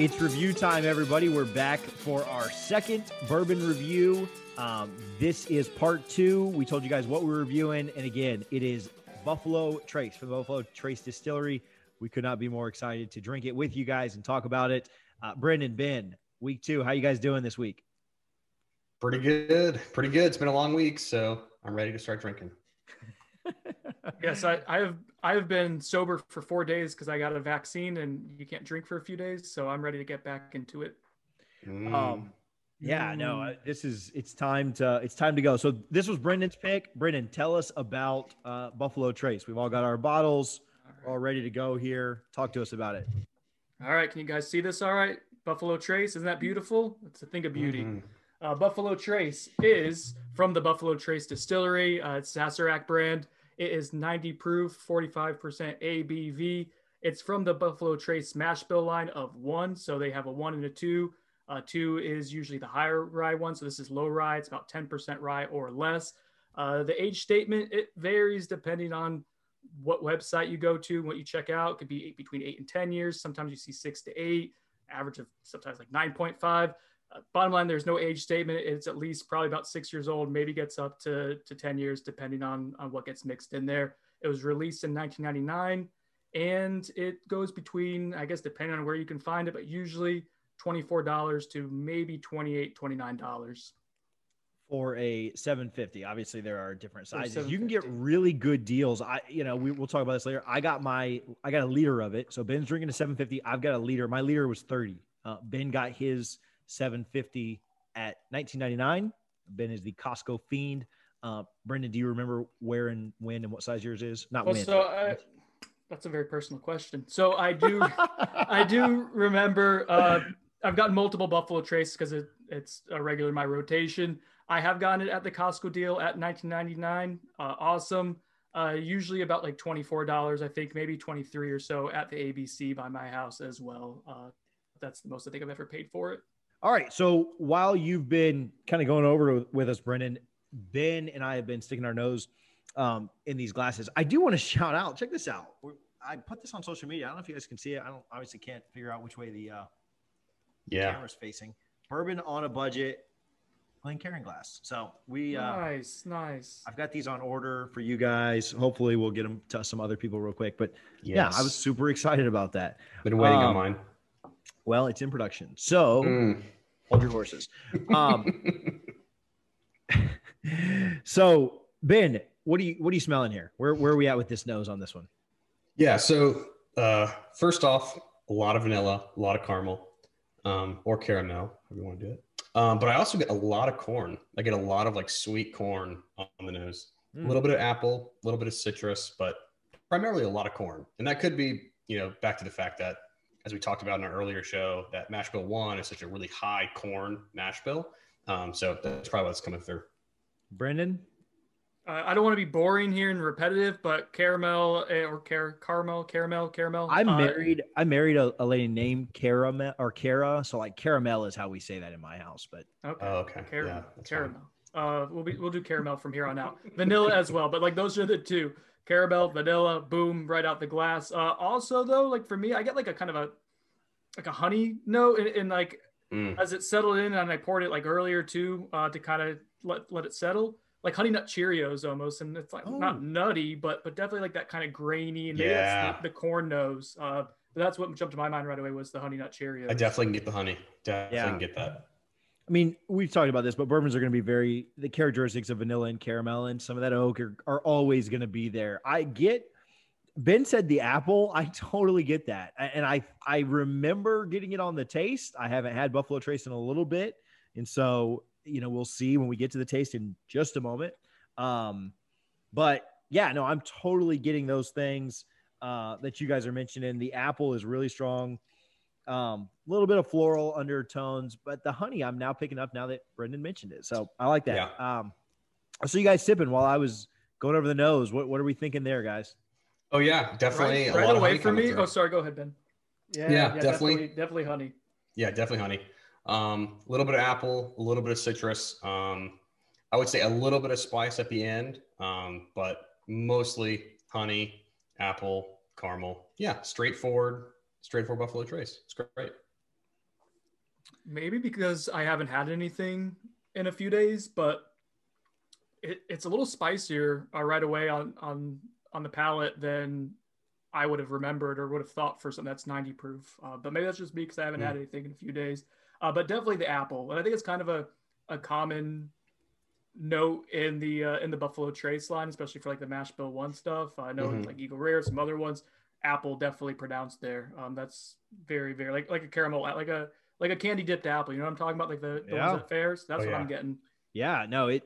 It's review time, everybody. We're back for our second bourbon review. Um, this is part two. We told you guys what we're reviewing, and again, it is Buffalo Trace from the Buffalo Trace Distillery. We could not be more excited to drink it with you guys and talk about it. Uh, Brendan, Ben, week two, how you guys doing this week? Pretty good. Pretty good. It's been a long week, so I'm ready to start drinking. yes, I, I have I have been sober for four days because I got a vaccine and you can't drink for a few days, so I'm ready to get back into it. Mm. Um, yeah, no, uh, this is it's time to it's time to go. So this was Brendan's pick. Brendan, tell us about uh, Buffalo Trace. We've all got our bottles, all, all ready to go here. Talk to us about it. All right, can you guys see this? All right, Buffalo Trace, isn't that beautiful? It's a thing of beauty. Mm-hmm. Uh, Buffalo Trace is from the Buffalo Trace Distillery. Uh, it's Sazerac brand. It is 90 proof, 45% ABV. It's from the Buffalo Trace mash bill line of one. So they have a one and a two. Uh, two is usually the higher rye one. So this is low rye. It's about 10% rye or less. Uh, the age statement, it varies depending on what website you go to, what you check out. It could be eight, between eight and 10 years. Sometimes you see six to eight, average of sometimes like 9.5. Bottom line, there's no age statement. It's at least probably about six years old, maybe gets up to, to 10 years, depending on, on what gets mixed in there. It was released in 1999 and it goes between, I guess, depending on where you can find it, but usually $24 to maybe $28, $29 for a 750 obviously there are different sizes. You can get really good deals. I you know we, will talk about this later. I got my i got a liter of it. So ben's drinking a 750 i've got a liter. My liter was 30 uh, ben got his 750 at 1999. Ben is the Costco fiend. Uh, Brendan, do you remember where and when and what size yours is? Not well, when. So I, that's a very personal question. So I do, I do remember. Uh, I've gotten multiple Buffalo Trace because it, it's a regular in my rotation. I have gotten it at the Costco deal at 19.99. Uh, awesome. Uh, usually about like $24, I think, maybe 23 or so at the ABC by my house as well. Uh, that's the most I think I've ever paid for it. All right. So while you've been kind of going over with us, Brendan, Ben and I have been sticking our nose um, in these glasses. I do want to shout out. Check this out. I put this on social media. I don't know if you guys can see it. I don't obviously can't figure out which way the uh, yeah camera's facing. Bourbon on a budget, Glencairn glass. So we uh, nice, nice. I've got these on order for you guys. Hopefully, we'll get them to some other people real quick. But yes. yeah, I was super excited about that. Been waiting um, on mine. Well, it's in production. So mm. hold your horses. Um, so Ben, what are you what are you smelling here? Where where are we at with this nose on this one? Yeah. So uh, first off, a lot of vanilla, a lot of caramel, um, or caramel, if you want to do it. Um, but I also get a lot of corn. I get a lot of like sweet corn on the nose. Mm. A little bit of apple, a little bit of citrus, but primarily a lot of corn. And that could be, you know, back to the fact that as we talked about in our earlier show, that mash bill one is such a really high corn mash bill. Um, so that's probably what's coming through. Brendan? Uh, I don't want to be boring here and repetitive, but caramel eh, or car- caramel, caramel, caramel. I uh, married I married a, a, lady named Caramel or Cara, so like caramel is how we say that in my house. But okay, oh, okay, Car- yeah, caramel. Uh, we'll be we'll do caramel from here on out. Vanilla as well, but like those are the two caramel, vanilla, boom, right out the glass. Uh, also, though, like for me, I get like a kind of a like a honey note, and, and like mm. as it settled in, and I poured it like earlier too uh, to kind of let let it settle, like honey nut Cheerios almost, and it's like oh. not nutty, but but definitely like that kind of grainy and yeah. the, the, corn nose. Uh, but that's what jumped to my mind right away was the honey nut Cheerios. I definitely can get the honey. Definitely yeah. can get that. I mean, we've talked about this, but bourbons are going to be very the characteristics of vanilla and caramel and some of that oak are, are always going to be there. I get Ben said the apple. I totally get that, and I I remember getting it on the taste. I haven't had Buffalo Trace in a little bit, and so you know, we'll see when we get to the taste in just a moment. Um, but yeah, no, I'm totally getting those things uh, that you guys are mentioning. The apple is really strong. A um, little bit of floral undertones, but the honey I'm now picking up now that Brendan mentioned it. So I like that. Yeah. Um, so you guys sipping while I was going over the nose. What what are we thinking there, guys? Oh yeah, definitely. Right, right away for me. Through. Oh, sorry. Go ahead, Ben. Yeah, yeah, yeah definitely. definitely, definitely honey. Yeah, definitely honey. A um, little bit of apple, a little bit of citrus. Um, I would say a little bit of spice at the end, um, but mostly honey, apple, caramel. Yeah, straightforward, straightforward Buffalo Trace. It's great. Maybe because I haven't had anything in a few days, but it, it's a little spicier uh, right away on on on the palate than I would have remembered or would have thought for something that's 90 proof. Uh, but maybe that's just me because I haven't mm. had anything in a few days. Uh, but definitely the apple, and I think it's kind of a a common note in the uh, in the Buffalo Trace line, especially for like the mash bill one stuff. I know mm-hmm. like Eagle Rare, some other ones. Apple definitely pronounced there. Um, that's very very like like a caramel, like a like a candy dipped apple. You know what I'm talking about? Like the, the yeah. ones at fairs. That's oh, what yeah. I'm getting. Yeah, no, it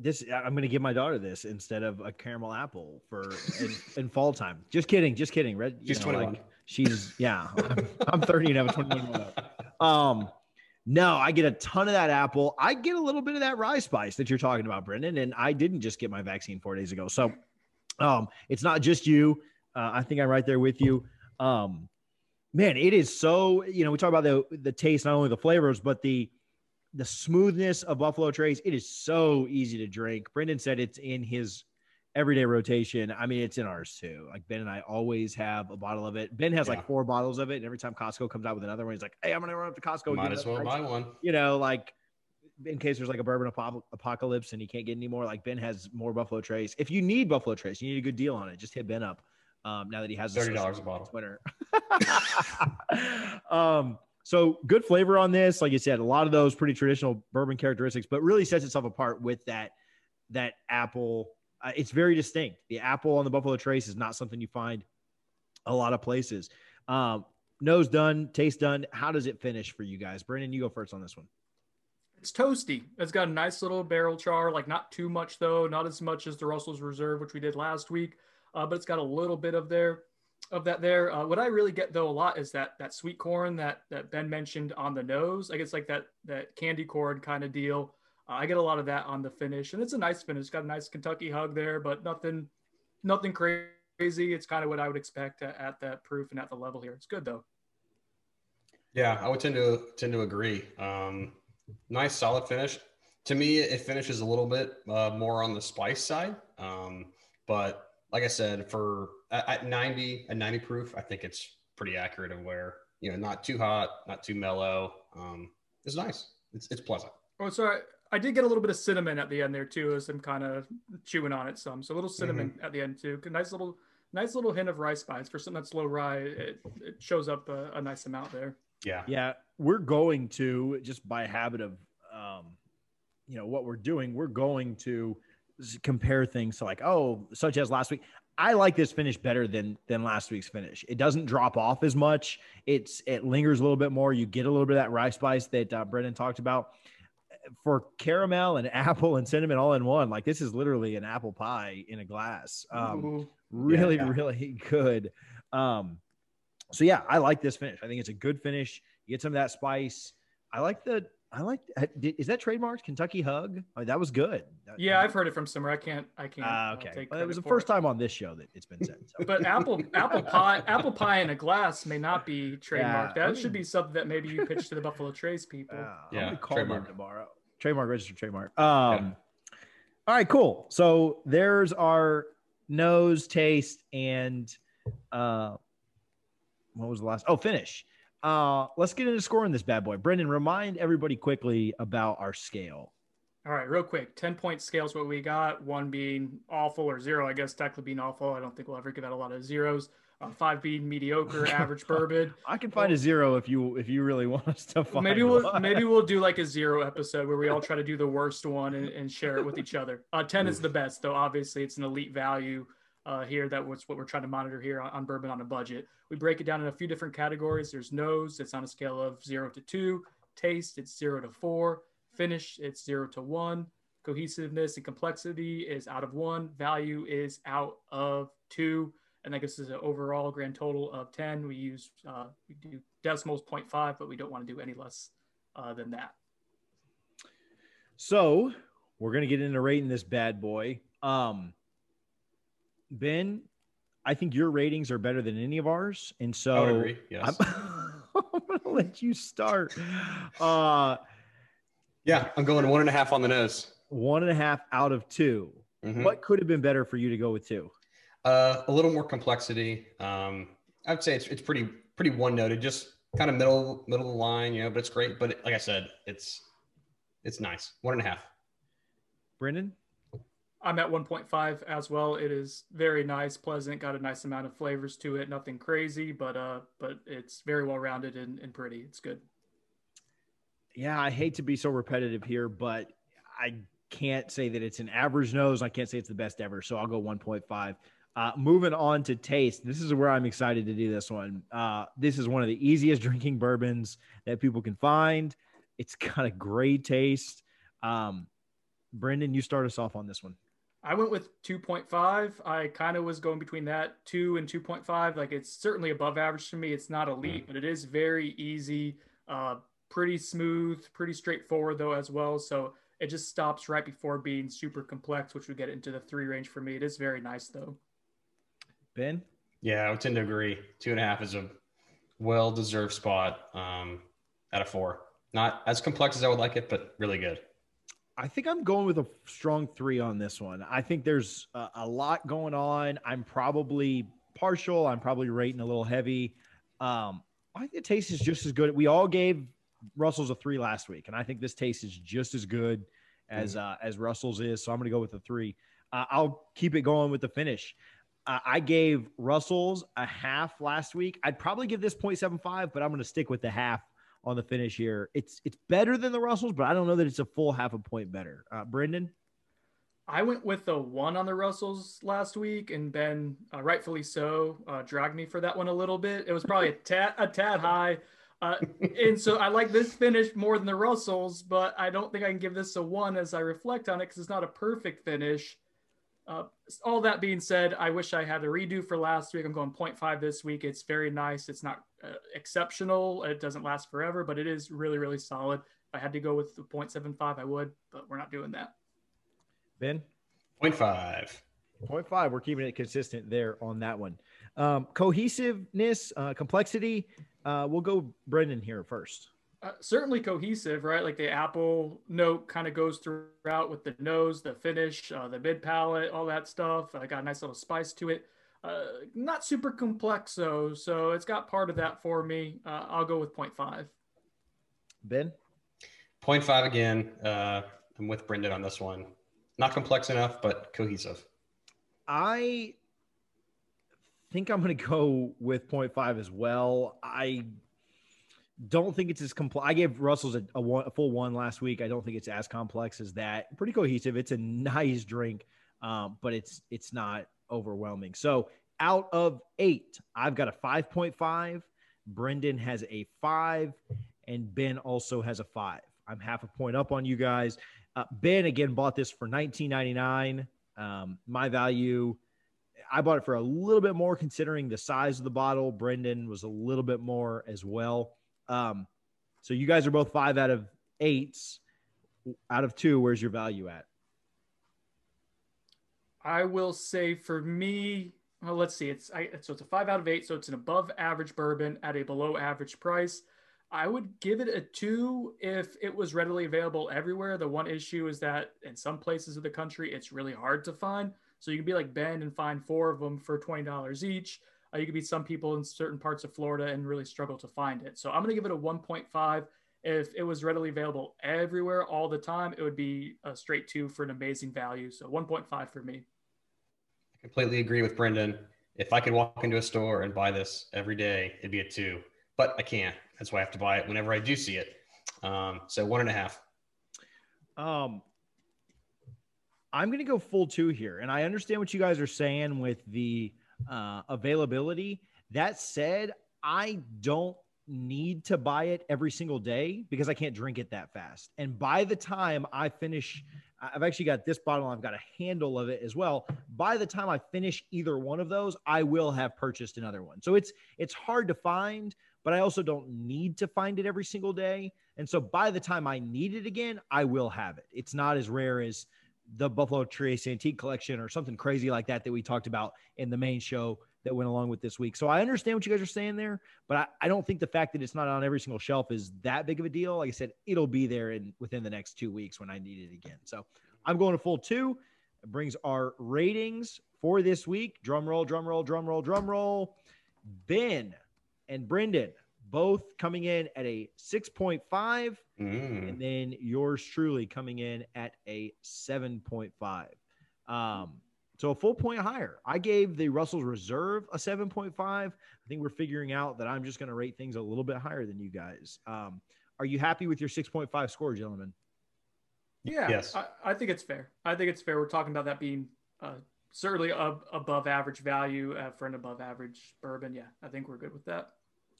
this I'm going to give my daughter this instead of a caramel apple for in, in fall time. Just kidding, just kidding. Red, she's know, 21. Like, she's yeah. I'm, I'm 30 and I have a 21 Um, no, I get a ton of that apple. I get a little bit of that rye spice that you're talking about, Brendan. And I didn't just get my vaccine four days ago, so um, it's not just you. Uh, I think I'm right there with you. Um, man, it is so. You know, we talk about the the taste, not only the flavors, but the the smoothness of Buffalo Trace. It is so easy to drink. Brendan said it's in his everyday rotation. I mean, it's in ours too. Like Ben and I always have a bottle of it. Ben has yeah. like four bottles of it, and every time Costco comes out with another one, he's like, "Hey, I'm gonna run up to Costco." Might as well buy one. You know, like in case there's like a bourbon apocalypse and he can't get any more. Like Ben has more Buffalo Trace. If you need Buffalo Trace, you need a good deal on it. Just hit Ben up. Um, now that he has thirty dollars a bottle. Twitter. um, so good flavor on this. Like you said, a lot of those pretty traditional bourbon characteristics, but really sets itself apart with that that apple. Uh, it's very distinct. The apple on the Buffalo Trace is not something you find a lot of places. Um, nose done, taste done. How does it finish for you guys? Brendan, you go first on this one. It's toasty. It's got a nice little barrel char, like not too much though, not as much as the Russell's Reserve, which we did last week, uh, but it's got a little bit of there of that there. Uh, what I really get though a lot is that that sweet corn that that Ben mentioned on the nose. I guess like that that candy corn kind of deal. Uh, I get a lot of that on the finish, and it's a nice finish. Got a nice Kentucky hug there, but nothing nothing crazy. It's kind of what I would expect at, at that proof and at the level here. It's good though. Yeah, I would tend to tend to agree. Um, nice solid finish. To me, it finishes a little bit uh, more on the spice side, um, but like I said, for at 90 at 90 proof, I think it's pretty accurate of where you know not too hot, not too mellow. Um, it's nice. It's it's pleasant. Oh, sorry. I did get a little bit of cinnamon at the end there too, as I'm kind of chewing on it some. So a little cinnamon mm-hmm. at the end too. Nice little, nice little hint of rye spice for something that's low rye. It, it shows up a, a, nice amount there. Yeah, yeah. We're going to just by habit of, um, you know, what we're doing. We're going to compare things to like, oh, such as last week. I like this finish better than than last week's finish. It doesn't drop off as much. It's it lingers a little bit more. You get a little bit of that rye spice that uh, Brendan talked about. For caramel and apple and cinnamon all in one, like this is literally an apple pie in a glass. Um, really, yeah, yeah. really good. Um, so yeah, I like this finish. I think it's a good finish. You get some of that spice. I like the I like. Is that trademarked Kentucky Hug? Oh, that was good. Yeah, I've heard it from somewhere. I can't. I can't. Uh, okay, well, it was the first it. time on this show that it's been said. So. but apple apple pie apple pie in a glass may not be trademarked. Yeah, that should be something that maybe you pitch to the Buffalo Trace people. Uh, yeah, call trademark. them tomorrow. Trademark, registered trademark. Um, yeah. all right, cool. So there's our nose, taste, and uh, what was the last? Oh, finish. Uh, let's get into scoring this bad boy. Brendan, remind everybody quickly about our scale. All right, real quick. 10 point scale is what we got. One being awful or zero, I guess, technically being awful. I don't think we'll ever give out a lot of zeros. Uh, five being mediocre, average bourbon. I can find a zero if you if you really want us to find. Maybe we'll one. maybe we'll do like a zero episode where we all try to do the worst one and, and share it with each other. Uh, Ten is the best, though. Obviously, it's an elite value uh, here. That was what we're trying to monitor here on, on, bourbon on a budget. We break it down in a few different categories. There's nose, it's on a scale of zero to two. Taste, it's zero to four. finish, it's zero to one. Cohesiveness and complexity is out of one. Value is out of two. And that gives is an overall grand total of 10. We use, uh, we do decimals 0.5, but we don't want to do any less uh, than that. So we're going to get into rating this bad boy. Um, Ben, I think your ratings are better than any of ours. And so yes. I'm, I'm going to let you start. Uh, yeah, I'm going one and a half on the nose. One and a half out of 2 mm-hmm. What could have been better for you to go with two? Uh, a little more complexity. Um, I would say it's, it's pretty pretty one noted, just kind of middle middle of the line, you know. But it's great. But like I said, it's it's nice. One and a half. Brendan, I'm at 1.5 as well. It is very nice, pleasant, got a nice amount of flavors to it. Nothing crazy, but uh, but it's very well rounded and, and pretty. It's good. Yeah, I hate to be so repetitive here, but I can't say that it's an average nose. I can't say it's the best ever. So I'll go 1.5. Uh, moving on to taste. This is where I'm excited to do this one. Uh, this is one of the easiest drinking bourbons that people can find. It's got a great taste. Um, Brendan, you start us off on this one. I went with 2.5. I kind of was going between that 2 and 2.5. Like it's certainly above average to me. It's not elite, but it is very easy, uh, pretty smooth, pretty straightforward though as well. So it just stops right before being super complex, which would get into the three range for me. It is very nice though. Ben? Yeah, I would tend to agree. Two and a half is a well deserved spot um, out of four. Not as complex as I would like it, but really good. I think I'm going with a strong three on this one. I think there's a, a, lot going on. I'm probably partial. I'm probably rating a little heavy. Um, I think the taste is just as good. We all gave Russell's a three last week, and I think this taste is just as good as mm. uh, as Russell's is. So I'm going to go with a three. Uh, I'll keep it going with the finish. Uh, I gave Russell's a half last week. I'd probably give this 0.75, but I'm going to stick with the half on the finish here. It's it's better than the Russells, but I don't know that it's a full half a point better. Uh, Brendan, I went with the one on the Russells last week, and Ben, uh, rightfully so, uh, dragged me for that one a little bit. It was probably a tad a tad high. Uh, and so I like this finish more than the Russells, but I don't think I can give this a one as I reflect on it because it's not a perfect finish. Uh, all that being said, I wish I had a redo for last week. I'm going 0.5 this week. It's very nice. It's not uh, exceptional. It doesn't last forever, but it is really, really solid. If I had to go with the 0.75, I would, but we're not doing that. Ben? 0.5. 0.5. We're keeping it consistent there on that one. Um, cohesiveness, uh, complexity. Uh, we'll go Brendan here first. Uh, certainly cohesive, right? Like the apple note kind of goes throughout with the nose, the finish, uh, the mid palate, all that stuff. I uh, got a nice little spice to it. Uh, not super complex though, so it's got part of that for me. Uh, I'll go with 0.5. Ben, 0.5 again. Uh, I'm with Brendan on this one. Not complex enough, but cohesive. I think I'm going to go with 0.5 as well. I don't think it's as complex. I gave Russell's a, a, one, a, full one last week. I don't think it's as complex as that. Pretty cohesive. It's a nice drink, um, but it's it's not overwhelming. So out of eight, I've got a five point five. Brendan has a five, and Ben also has a five. I'm half a point up on you guys. Uh, ben again bought this for 19.99. Um, my value. I bought it for a little bit more considering the size of the bottle. Brendan was a little bit more as well. Um, so you guys are both five out of eights. Out of two, where's your value at? I will say for me, well, let's see. It's I, so it's a five out of eight, so it's an above average bourbon at a below average price. I would give it a two if it was readily available everywhere. The one issue is that in some places of the country, it's really hard to find. So you can be like Ben and find four of them for twenty dollars each. Uh, you could be some people in certain parts of Florida and really struggle to find it. So I'm going to give it a 1.5. If it was readily available everywhere all the time, it would be a straight two for an amazing value. So 1.5 for me. I completely agree with Brendan. If I could walk into a store and buy this every day, it'd be a two, but I can't. That's why I have to buy it whenever I do see it. Um, so one and a half. Um, I'm going to go full two here. And I understand what you guys are saying with the uh, availability. That said, I don't need to buy it every single day because I can't drink it that fast. And by the time I finish, I've actually got this bottle, I've got a handle of it as well. By the time I finish either one of those, I will have purchased another one. So it's it's hard to find, but I also don't need to find it every single day. And so by the time I need it again, I will have it. It's not as rare as the Buffalo Trace Antique Collection or something crazy like that that we talked about in the main show that went along with this week. So I understand what you guys are saying there, but I, I, don't think the fact that it's not on every single shelf is that big of a deal. Like I said, it'll be there in within the next two weeks when I need it again. So I'm going to full two. It brings our ratings for this week. Drum roll, drum roll, drum roll, drum roll. Ben and Brendan both coming in at a 6.5 mm. and then yours truly coming in at a 7.5 um, so a full point higher. I gave the Russell's Reserve a 7.5. I think we're figuring out that I'm just going to rate things a little bit higher than you guys. Um, are you happy with your 6.5 score, gentlemen? Yeah, yes. I, I, think it's fair. I think it's fair. We're talking about that being uh, certainly ab- above average value uh, for an above average bourbon. Yeah, I think we're good with that.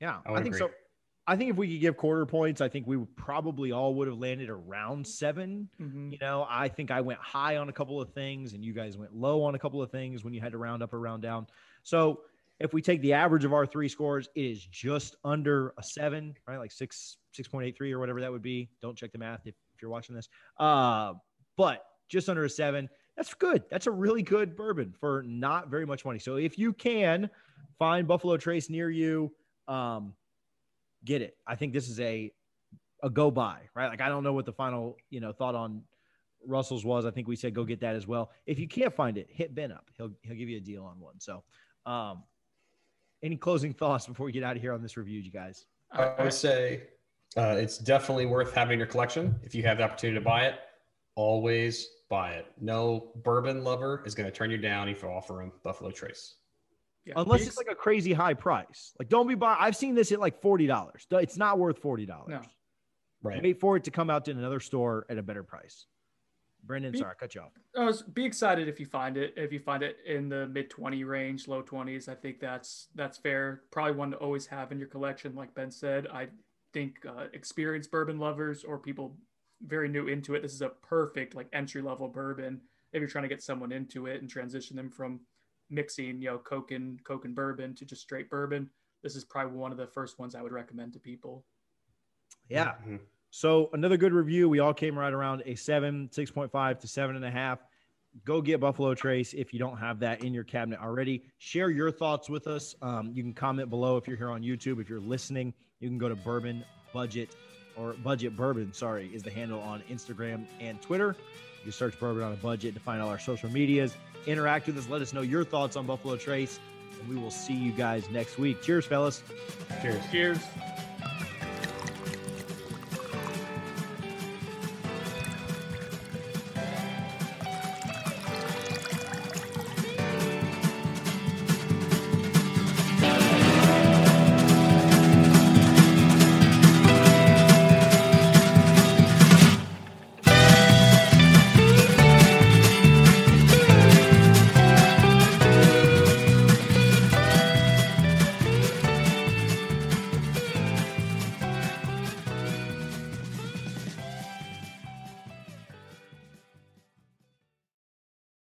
Yeah, I, I think agree. so. I think if we could give quarter points, I think we probably all would have landed around 7 mm-hmm. You know, I think I went high on a couple of things and you guys went low on a couple of things when you had to round up or round down. So if we take the average of our three scores, it is just under a seven, right? Like six, 6.83 or whatever that would be. Don't check the math if, if you're watching this. Uh, but just under a seven. That's good. That's a really good bourbon for not very much money. So if you can find Buffalo Trace near you, um, get it. I think this is a a go buy, right? Like I don't know what the final, you know, thought on Russell's was. I think we said go get that as well. If you can't find it, hit Ben up. He'll he'll give you a deal on one. So, um, any closing thoughts before we get out of here on this review, you guys? I would say uh, it's definitely worth having in your collection. If you have the opportunity to buy it, always buy it. No bourbon lover is going to turn you down if you offer him Buffalo Trace. Yeah, Unless it's like a crazy high price. Like, don't be buying. I've seen this at like forty dollars. It's not worth forty dollars. No. Right. Wait for it to come out to another store at a better price. Brendan, be, sorry, cut you off. Uh, be excited if you find it. If you find it in the mid twenty range, low twenties, I think that's that's fair. Probably one to always have in your collection, like Ben said. I think uh, experienced bourbon lovers or people very new into it, this is a perfect like entry level bourbon. If you're trying to get someone into it and transition them from mixing, you know, Coke and Coke and bourbon to just straight bourbon, this is probably one of the first ones I would recommend to people. Yeah. Mm-hmm. So another good review. We all came right around a seven, six point five to seven and a half. Go get Buffalo Trace if you don't have that in your cabinet already. Share your thoughts with us. Um, you can comment below if you're here on YouTube. If you're listening, you can go to Bourbon Budget or Budget Bourbon. Sorry, is the handle on Instagram and Twitter. You can search Bourbon on a Budget to find all our social medias interact with us. Let us know your thoughts on Buffalo Trace, and we will see you guys next week. Cheers, fellas. Cheers. Cheers.